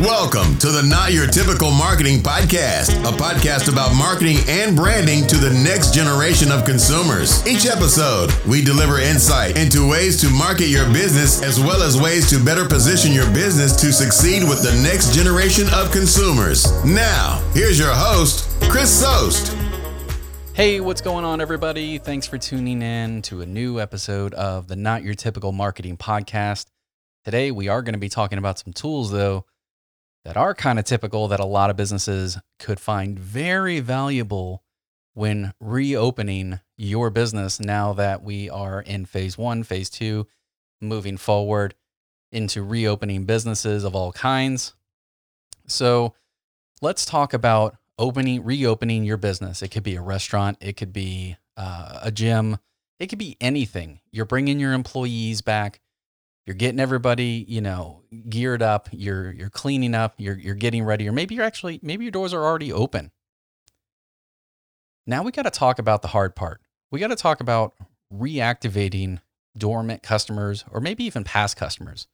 Welcome to the Not Your Typical Marketing Podcast, a podcast about marketing and branding to the next generation of consumers. Each episode, we deliver insight into ways to market your business as well as ways to better position your business to succeed with the next generation of consumers. Now, here's your host, Chris Sost. Hey, what's going on, everybody? Thanks for tuning in to a new episode of the Not Your Typical Marketing Podcast. Today, we are going to be talking about some tools, though, that are kind of typical that a lot of businesses could find very valuable when reopening your business now that we are in phase one, phase two, moving forward into reopening businesses of all kinds. So, let's talk about opening, reopening your business. It could be a restaurant, it could be uh, a gym, it could be anything. You're bringing your employees back. You're getting everybody, you know, geared up. You're you're cleaning up. You're you're getting ready, or maybe you're actually maybe your doors are already open. Now we got to talk about the hard part. We got to talk about reactivating dormant customers, or maybe even past customers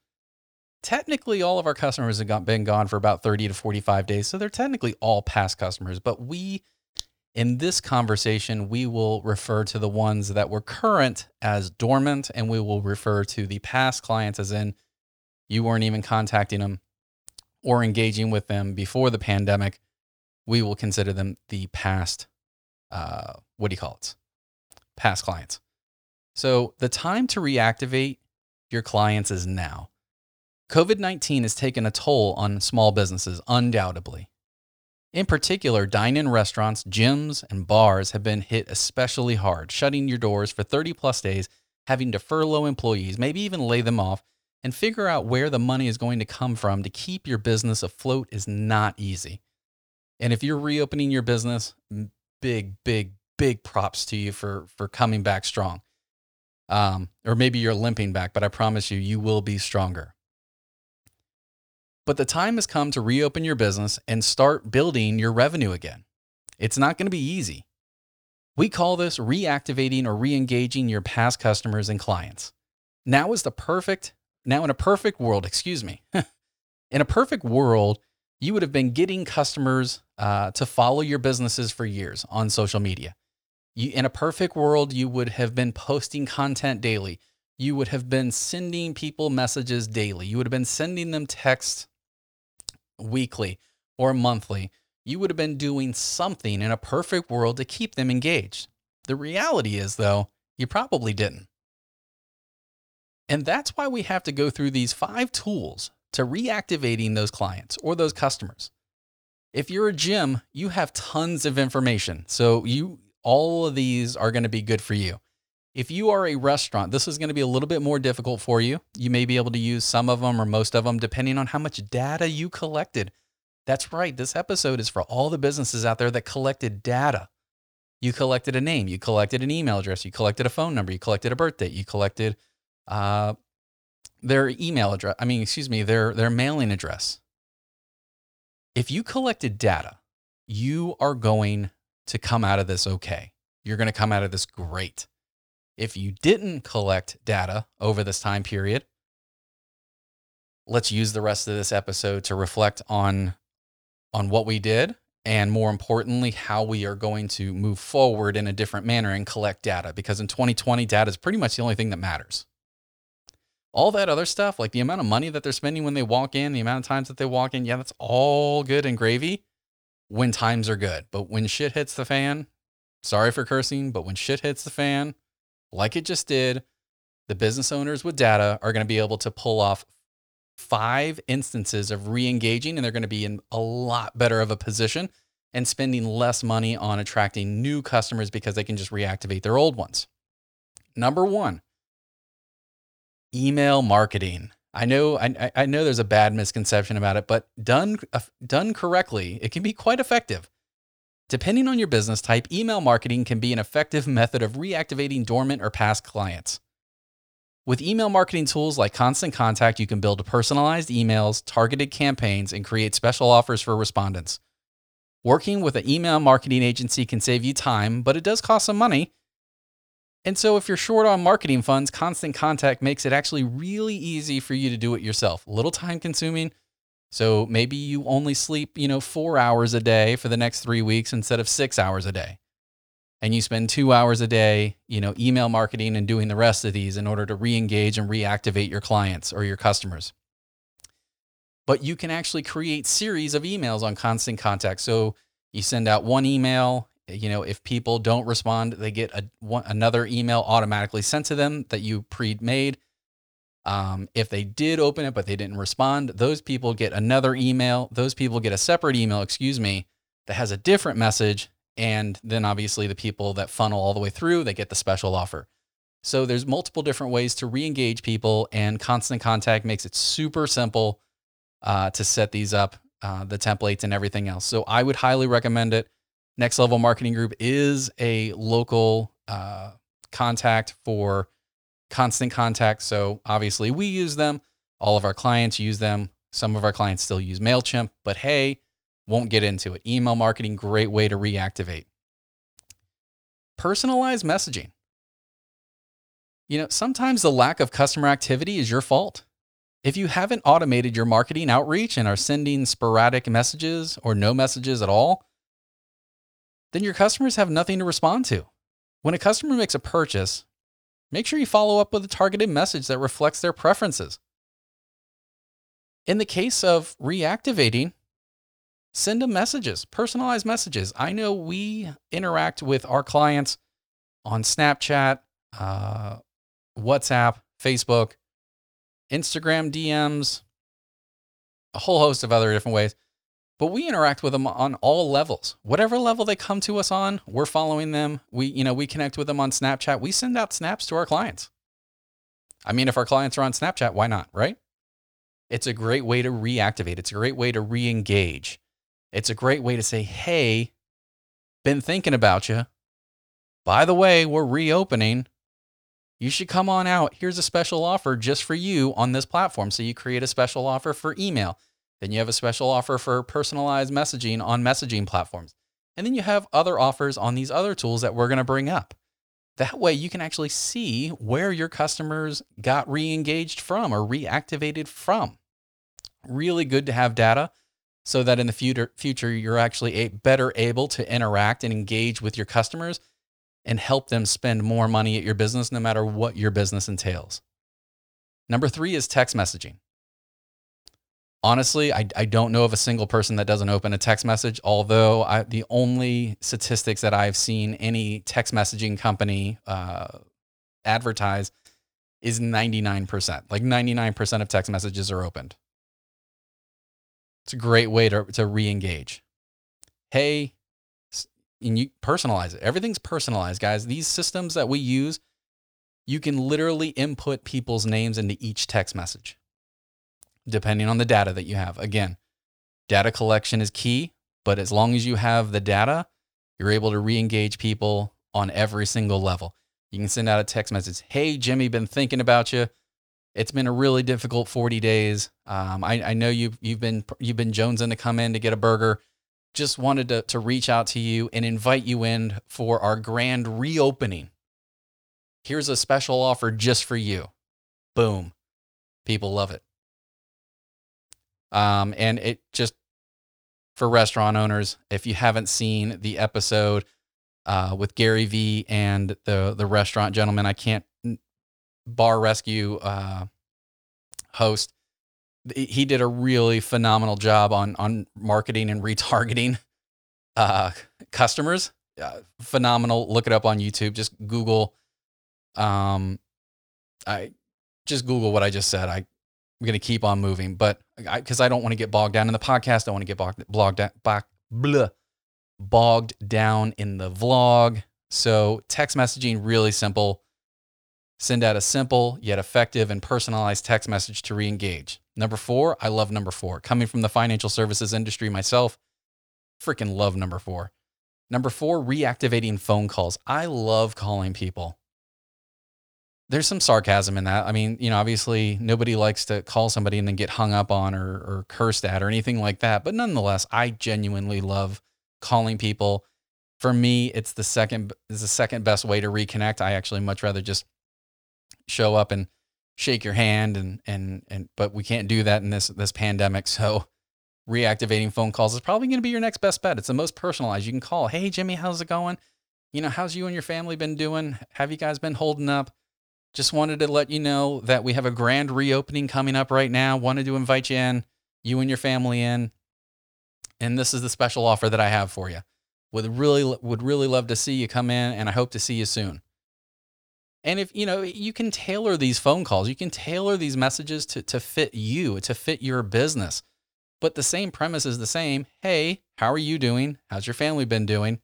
technically all of our customers have been gone for about 30 to 45 days. So they're technically all past customers. But we, in this conversation, we will refer to the ones that were current as dormant, and we will refer to the past clients as in you weren't even contacting them or engaging with them before the pandemic. We will consider them the past, uh, what do you call it? Past clients. So the time to reactivate your clients is now. COVID 19 has taken a toll on small businesses, undoubtedly. In particular, dine in restaurants, gyms, and bars have been hit especially hard, shutting your doors for 30 plus days, having to furlough employees, maybe even lay them off, and figure out where the money is going to come from to keep your business afloat is not easy. And if you're reopening your business, big, big, big props to you for, for coming back strong. Um, or maybe you're limping back, but I promise you, you will be stronger. But the time has come to reopen your business and start building your revenue again. It's not going to be easy. We call this reactivating or re-engaging your past customers and clients. Now is the perfect, now in a perfect world, excuse me, in a perfect world, you would have been getting customers uh, to follow your businesses for years on social media. You, in a perfect world, you would have been posting content daily. You would have been sending people messages daily. You would have been sending them texts weekly or monthly, you would have been doing something in a perfect world to keep them engaged. The reality is, though, you probably didn't. And that's why we have to go through these five tools to reactivating those clients or those customers. If you're a gym, you have tons of information. So you all of these are going to be good for you. If you are a restaurant, this is going to be a little bit more difficult for you. You may be able to use some of them or most of them depending on how much data you collected. That's right. This episode is for all the businesses out there that collected data. You collected a name, you collected an email address, you collected a phone number, you collected a birthday, you collected uh, their email address. I mean, excuse me, their their mailing address. If you collected data, you are going to come out of this okay. You're going to come out of this great. If you didn't collect data over this time period, let's use the rest of this episode to reflect on on what we did and more importantly how we are going to move forward in a different manner and collect data because in 2020 data is pretty much the only thing that matters. All that other stuff, like the amount of money that they're spending when they walk in, the amount of times that they walk in, yeah, that's all good and gravy when times are good. But when shit hits the fan, sorry for cursing, but when shit hits the fan, like it just did, the business owners with data are going to be able to pull off five instances of re engaging, and they're going to be in a lot better of a position and spending less money on attracting new customers because they can just reactivate their old ones. Number one, email marketing. I know, I, I know there's a bad misconception about it, but done, uh, done correctly, it can be quite effective. Depending on your business type, email marketing can be an effective method of reactivating dormant or past clients. With email marketing tools like Constant Contact, you can build personalized emails, targeted campaigns, and create special offers for respondents. Working with an email marketing agency can save you time, but it does cost some money. And so, if you're short on marketing funds, Constant Contact makes it actually really easy for you to do it yourself. A little time consuming, So maybe you only sleep, you know, four hours a day for the next three weeks instead of six hours a day. And you spend two hours a day, you know, email marketing and doing the rest of these in order to re engage and reactivate your clients or your customers. But you can actually create series of emails on constant contact. So you send out one email, you know, if people don't respond, they get a, one, another email automatically sent to them that you pre made um, if they did open it, but they didn't respond, those people get another email. Those people get a separate email, excuse me, that has a different message. And then obviously the people that funnel all the way through, they get the special offer. So there's multiple different ways to re-engage people, and Constant Contact makes it super simple uh, to set these up, uh, the templates and everything else. So I would highly recommend it. Next Level Marketing Group is a local uh, contact for constant contact. So obviously we use them. All of our clients use them. Some of our clients still use MailChimp, but hey, won't get into it. Email marketing, great way to reactivate. Personalized messaging. You know, sometimes the lack of customer activity is your fault. If you haven't automated your marketing outreach and are sending sporadic messages or no messages at all, then your customers have nothing to respond to. When a customer makes a purchase, Make sure you follow up with a targeted message that reflects their preferences. In the case of reactivating, send them messages, personalized messages. I know we interact with our clients on Snapchat, uh, WhatsApp, Facebook, Instagram DMs, a whole host of other different ways but we interact with them on all levels. Whatever level they come to us on we're following them. We you know we connect with them on snapchat. We send out snaps to our clients. I mean if our clients are on snapchat why not right? It's a great way to reactivate. It's a great way to re-engage. It's a great way to say hey been thinking about you by the way we're reopening. You should come on out. Here's a special offer just for you on this platform. So you create a special offer for email then you have a special offer for personalized messaging on messaging platforms. And then you have other offers on these other tools that we're going to bring up. That way you can actually see where your customers got re-engaged from or reactivated from. Really good to have data so that in the future, future you're actually better able to interact and engage with your customers and help them spend more money at your business no matter what your business entails. Number 3 is text messaging honestly, I, I don't know of a single person that doesn't open a text message, although I, the only statistics that I've seen any text messaging company uh, advertise is 99%. Like 99% of text messages are opened. It's a great way to, to re engage. Hey, and you personalize it. Everything's personalized, guys. These systems that we use, you can literally input people's names into each text message depending on the data that you have. Again, data collection is key, but as long as you have the data, you're able to re engage people on every single level. You can send out a text message Hey, Jimmy, been thinking about you. It's been a really difficult 40 days. Um, I, I, know you've, you've, been, you've been jonesing to come in to get a burger. Just wanted to, to reach out to you and invite you in for our grand reopening. Here's a special offer just for you. Boom. People love it. Um, and it just for restaurant owners, if you haven't seen the episode uh, with Gary Vee and the the restaurant gentleman, I can't bar rescue uh, host. He did a really phenomenal job on on marketing and retargeting uh, customers. Uh, phenomenal. Look it up on YouTube. Just Google. Um, I just Google what I just said. I I'm going to keep on moving, but because I, I, don't want to get bogged down in the podcast, I want to get bogged, bogged, blah, bogged down in the vlog. So text messaging really simple. Send out a simple yet effective and personalized text message to re-engage. Number four, I love number four. Coming from the financial services industry myself, freaking love number four. Number four, reactivating phone calls. I love calling people there's some sarcasm in that. I mean, you know, obviously nobody likes to call somebody and then get hung up on or, or cursed at or anything like that. But nonetheless, I genuinely love calling people. For me, it's the second is the second best way to reconnect. I actually much rather just show up and shake your hand and and and but we can't do that in this this pandemic. So reactivating phone calls is probably going to be your next best bet. It's the most personalized. You can call, "Hey Jimmy, how's it going? You know, how's you and your family been doing? Have you guys been holding up?" Just wanted to let you know that we have a grand reopening coming up right now. Wanted to invite you in, you and your family in. And this is the special offer that I have for you. Would really would really love to see you come in and I hope to see you soon. And if you know, you can tailor these phone calls, you can tailor these messages to, to fit you, to fit your business. But the same premise is the same. Hey, how are you doing? How's your family been doing?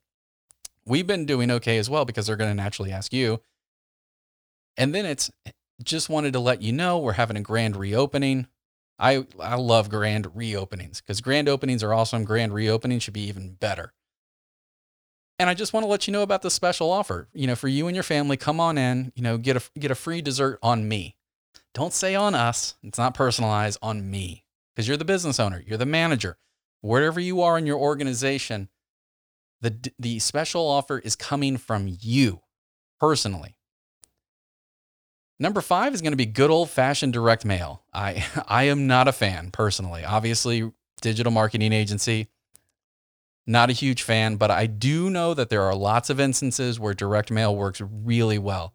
We've been doing okay as well because they're going to naturally ask you. And then it's just wanted to let you know we're having a grand reopening. I I love grand reopenings because grand openings are awesome. Grand reopening should be even better. And I just want to let you know about the special offer. You know, for you and your family, come on in. You know, get a get a free dessert on me. Don't say on us. It's not personalized on me because you're the business owner. You're the manager. Wherever you are in your organization, the the special offer is coming from you personally. Number five is going to be good old fashioned direct mail. I, I am not a fan personally. Obviously, digital marketing agency, not a huge fan, but I do know that there are lots of instances where direct mail works really well.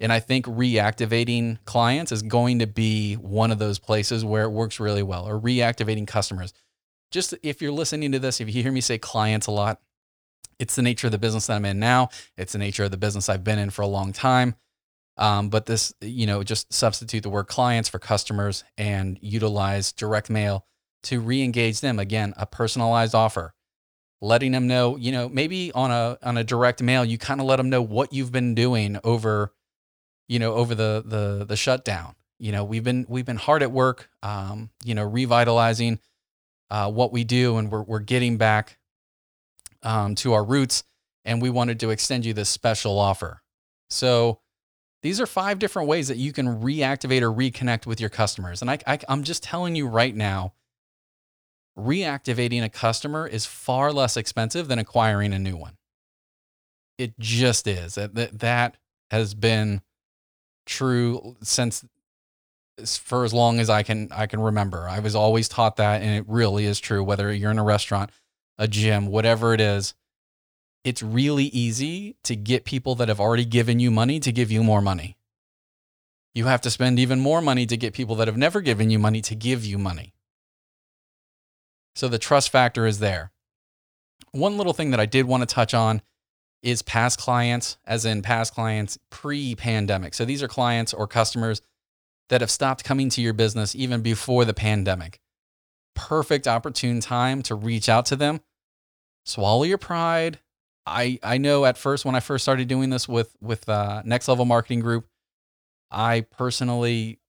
And I think reactivating clients is going to be one of those places where it works really well, or reactivating customers. Just if you're listening to this, if you hear me say clients a lot, it's the nature of the business that I'm in now. It's the nature of the business I've been in for a long time. Um, but this, you know, just substitute the word clients for customers and utilize direct mail to re-engage them. Again, a personalized offer, letting them know, you know, maybe on a on a direct mail, you kind of let them know what you've been doing over, you know, over the the the shutdown. You know, we've been we've been hard at work, um, you know, revitalizing uh, what we do, and we're we're getting back um, to our roots, and we wanted to extend you this special offer. So these are five different ways that you can reactivate or reconnect with your customers. And I, I, I'm just telling you right now, reactivating a customer is far less expensive than acquiring a new one. It just is. That, that has been true since for as long as I can I can remember. I was always taught that and it really is true whether you're in a restaurant, a gym, whatever it is it's really easy to get people that have already given you money to give you more money. You have to spend even more money to get people that have never given you money to give you money. So the trust factor is there. One little thing that I did want to touch on is past clients, as in past clients pre pandemic. So these are clients or customers that have stopped coming to your business even before the pandemic. Perfect opportune time to reach out to them. Swallow your pride, I I know at first when I first started doing this with with uh, Next Level Marketing Group, I personally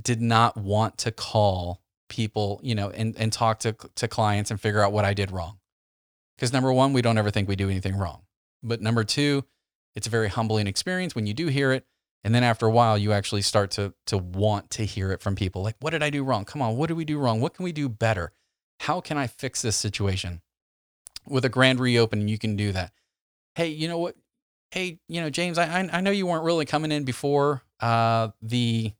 did not want to call people, you know, and and talk to to clients and figure out what I did wrong. Because number one, we don't ever think we do anything wrong. But number two, it's a very humbling experience when you do hear it. And then after a while, you actually start to to want to hear it from people. Like, what did I do wrong? Come on, what did we do wrong? What can we do better? How can I fix this situation? With a grand reopening, you can do that hey, you know what? Hey, you know, James, I I know you weren't really coming in before uh, the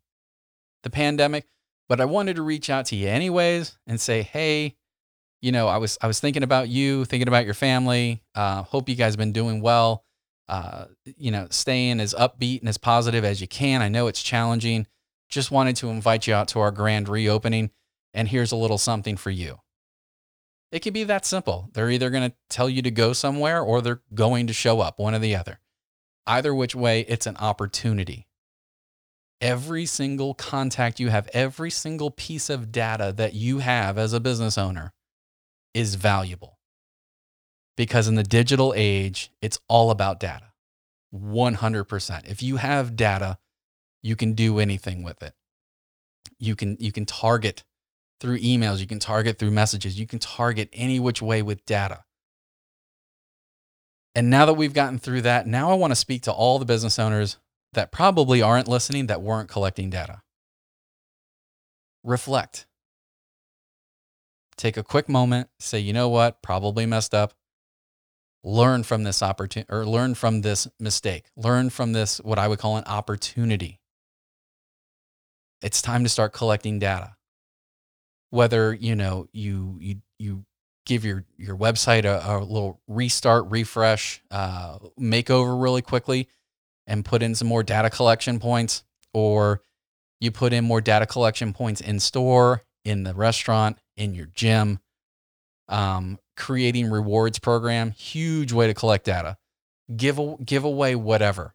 the pandemic, but I wanted to reach out to you anyways and say, hey, you know, I was I was thinking about you, thinking about your family. Uh, hope you guys have been doing well. Uh, you know, staying as upbeat and as positive as you can. I know it's challenging. Just wanted to invite you out to our grand reopening, and here's a little something for you. It can be that simple. They're either going to tell you to go somewhere or they're going to show up, one or the other. Either which way, it's an opportunity. Every single contact you have, every single piece of data that you have as a business owner is valuable. Because in the digital age, it's all about data. 100%. If you have data, you can do anything with it. You can you can target through emails, you can target through messages, you can target any which way with data. And now that we've gotten through that, now I want to speak to all the business owners that probably aren't listening, that weren't collecting data. Reflect. Take a quick moment, say, you know what, probably messed up. Learn from this opportunity or learn from this mistake. Learn from this, what I would call an opportunity. It's time to start collecting data whether you know you you you give your your website a, a little restart, refresh, uh, makeover really quickly, and put in some more data collection points, or you put in more data collection points in store, in the restaurant, in your gym. Um, creating rewards program, huge way to collect data. Give give away whatever.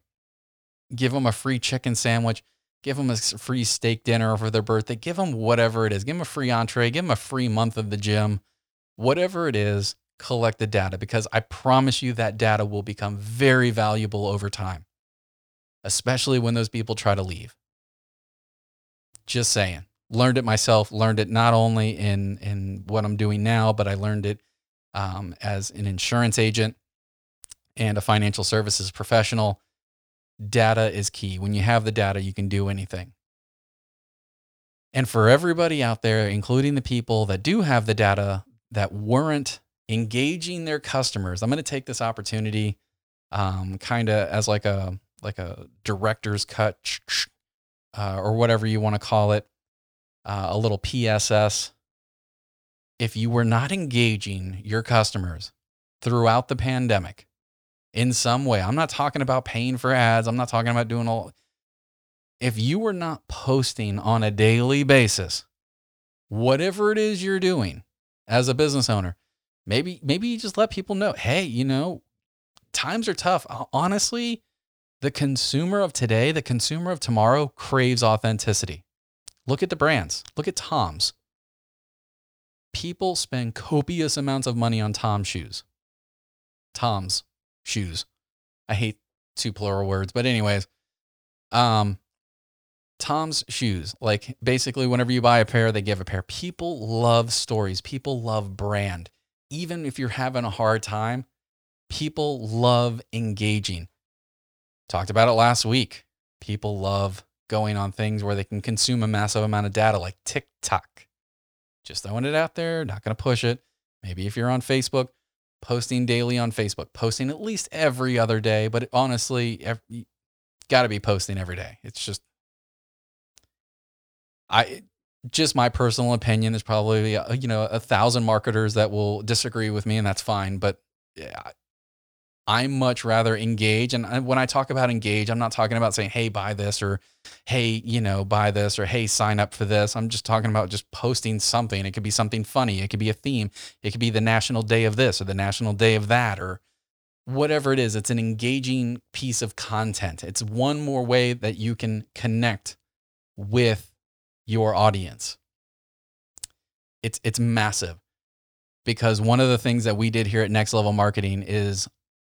Give them a free chicken sandwich. Give them a free steak dinner for their birthday. Give them whatever it is. Give them a free entree. Give them a free month of the gym. Whatever it is, collect the data because I promise you that data will become very valuable over time, especially when those people try to leave. Just saying. Learned it myself, learned it not only in, in what I'm doing now, but I learned it um, as an insurance agent and a financial services professional. Data is key. When you have the data, you can do anything. And for everybody out there, including the people that do have the data that weren't engaging their customers, I'm going to take this opportunity um, kind of as like a like a director's cut uh, or whatever you want to call it, uh, a little PSS. If you were not engaging your customers throughout the pandemic in some way, I'm not talking about paying for ads, I'm not talking about doing all. If you were not posting on a daily basis, whatever it is you're doing as a business owner, maybe maybe you just let people know, hey, you know, times are tough. Honestly, the consumer of today, the consumer of tomorrow craves authenticity. Look at the brands. Look at Tom's. People spend copious amounts of money on Tom's shoes. Tom's shoes. I hate two plural words, but anyways, um Tom's shoes. Like basically whenever you buy a pair, they give a pair. People love stories. People love brand. Even if you're having a hard time, people love engaging. Talked about it last week. People love going on things where they can consume a massive amount of data like TikTok. Just throwing it out there, not going to push it. Maybe if you're on Facebook, posting daily on Facebook, posting at least every other day, but honestly, you got to be posting every day. It's just I just my personal opinion is probably uh, you know a thousand marketers that will disagree with me and that's fine, but yeah, I much rather engage. And when I talk about engage, I'm not talking about saying, hey, buy this or hey, you know, buy this or hey, sign up for this. I'm just talking about just posting something. It could be something funny. It could be a theme. It could be the national day of this or the national day of that or whatever it is. It's an engaging piece of content. It's one more way that you can connect with your audience. It's, it's massive because one of the things that we did here at Next Level Marketing is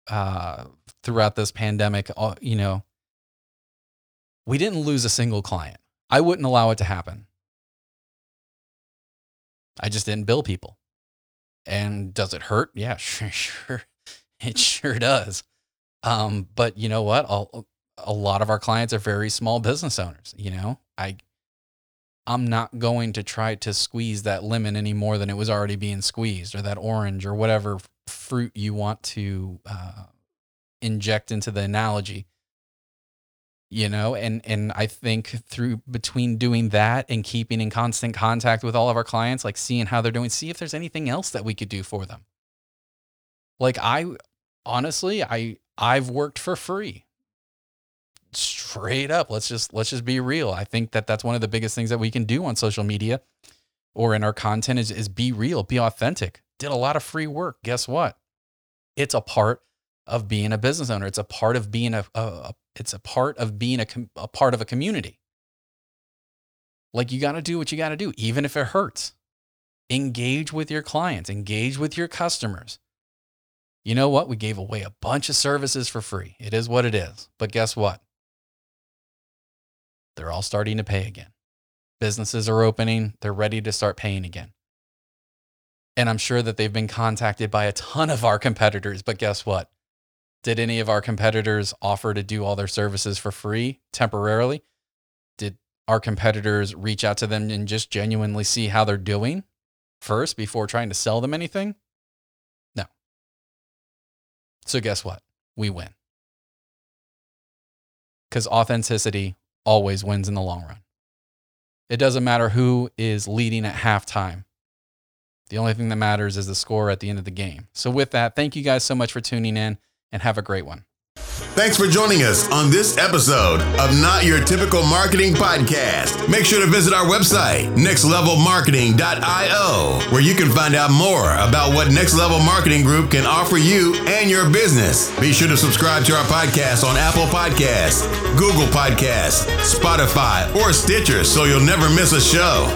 uh, throughout this pandemic, you know, we didn't lose a single client. I wouldn't allow it to happen. I just didn't bill people. And does it hurt? Yeah, sure, sure. It sure does. Um, but you know what? A, a lot of our clients are very small business owners. You know, I I'm not going to try to squeeze that lemon any more than it was already being squeezed, or that orange, or whatever fruit you want to uh, inject into the analogy. You know and and i think through between doing that and keeping in constant contact with all of our clients like seeing how they're doing see if there's anything else that we could do for them. Like i honestly i i've worked for free straight up let's just let's just be real i think that that's one of the biggest things that we can do on social media or in our content is, is be real be authentic did a lot of free work. Guess what? It's a part of being a business owner. It's a part of being a, a, a it's a part of being a, a part of a community. Like you got to do what you got to do, even if it hurts. Engage with your clients, engage with your customers. You know what? We gave away a bunch of services for free. It is what it is. But guess what? They're all starting to pay again. Businesses are opening, they're ready to start paying again. And I'm sure that they've been contacted by a ton of our competitors. But guess what? Did any of our competitors offer to do all their services for free temporarily? Did our competitors reach out to them and just genuinely see how they're doing first before trying to sell them anything? No. So, guess what? We win. Because authenticity always wins in the long run. It doesn't matter who is leading at halftime. The only thing that matters is the score at the end of the game. So, with that, thank you guys so much for tuning in and have a great one. Thanks for joining us on this episode of Not Your Typical Marketing Podcast. Make sure to visit our website, nextlevelmarketing.io, where you can find out more about what Next Level Marketing Group can offer you and your business. Be sure to subscribe to our podcast on Apple Podcasts, Google Podcasts, Spotify, or Stitcher so you'll never miss a show.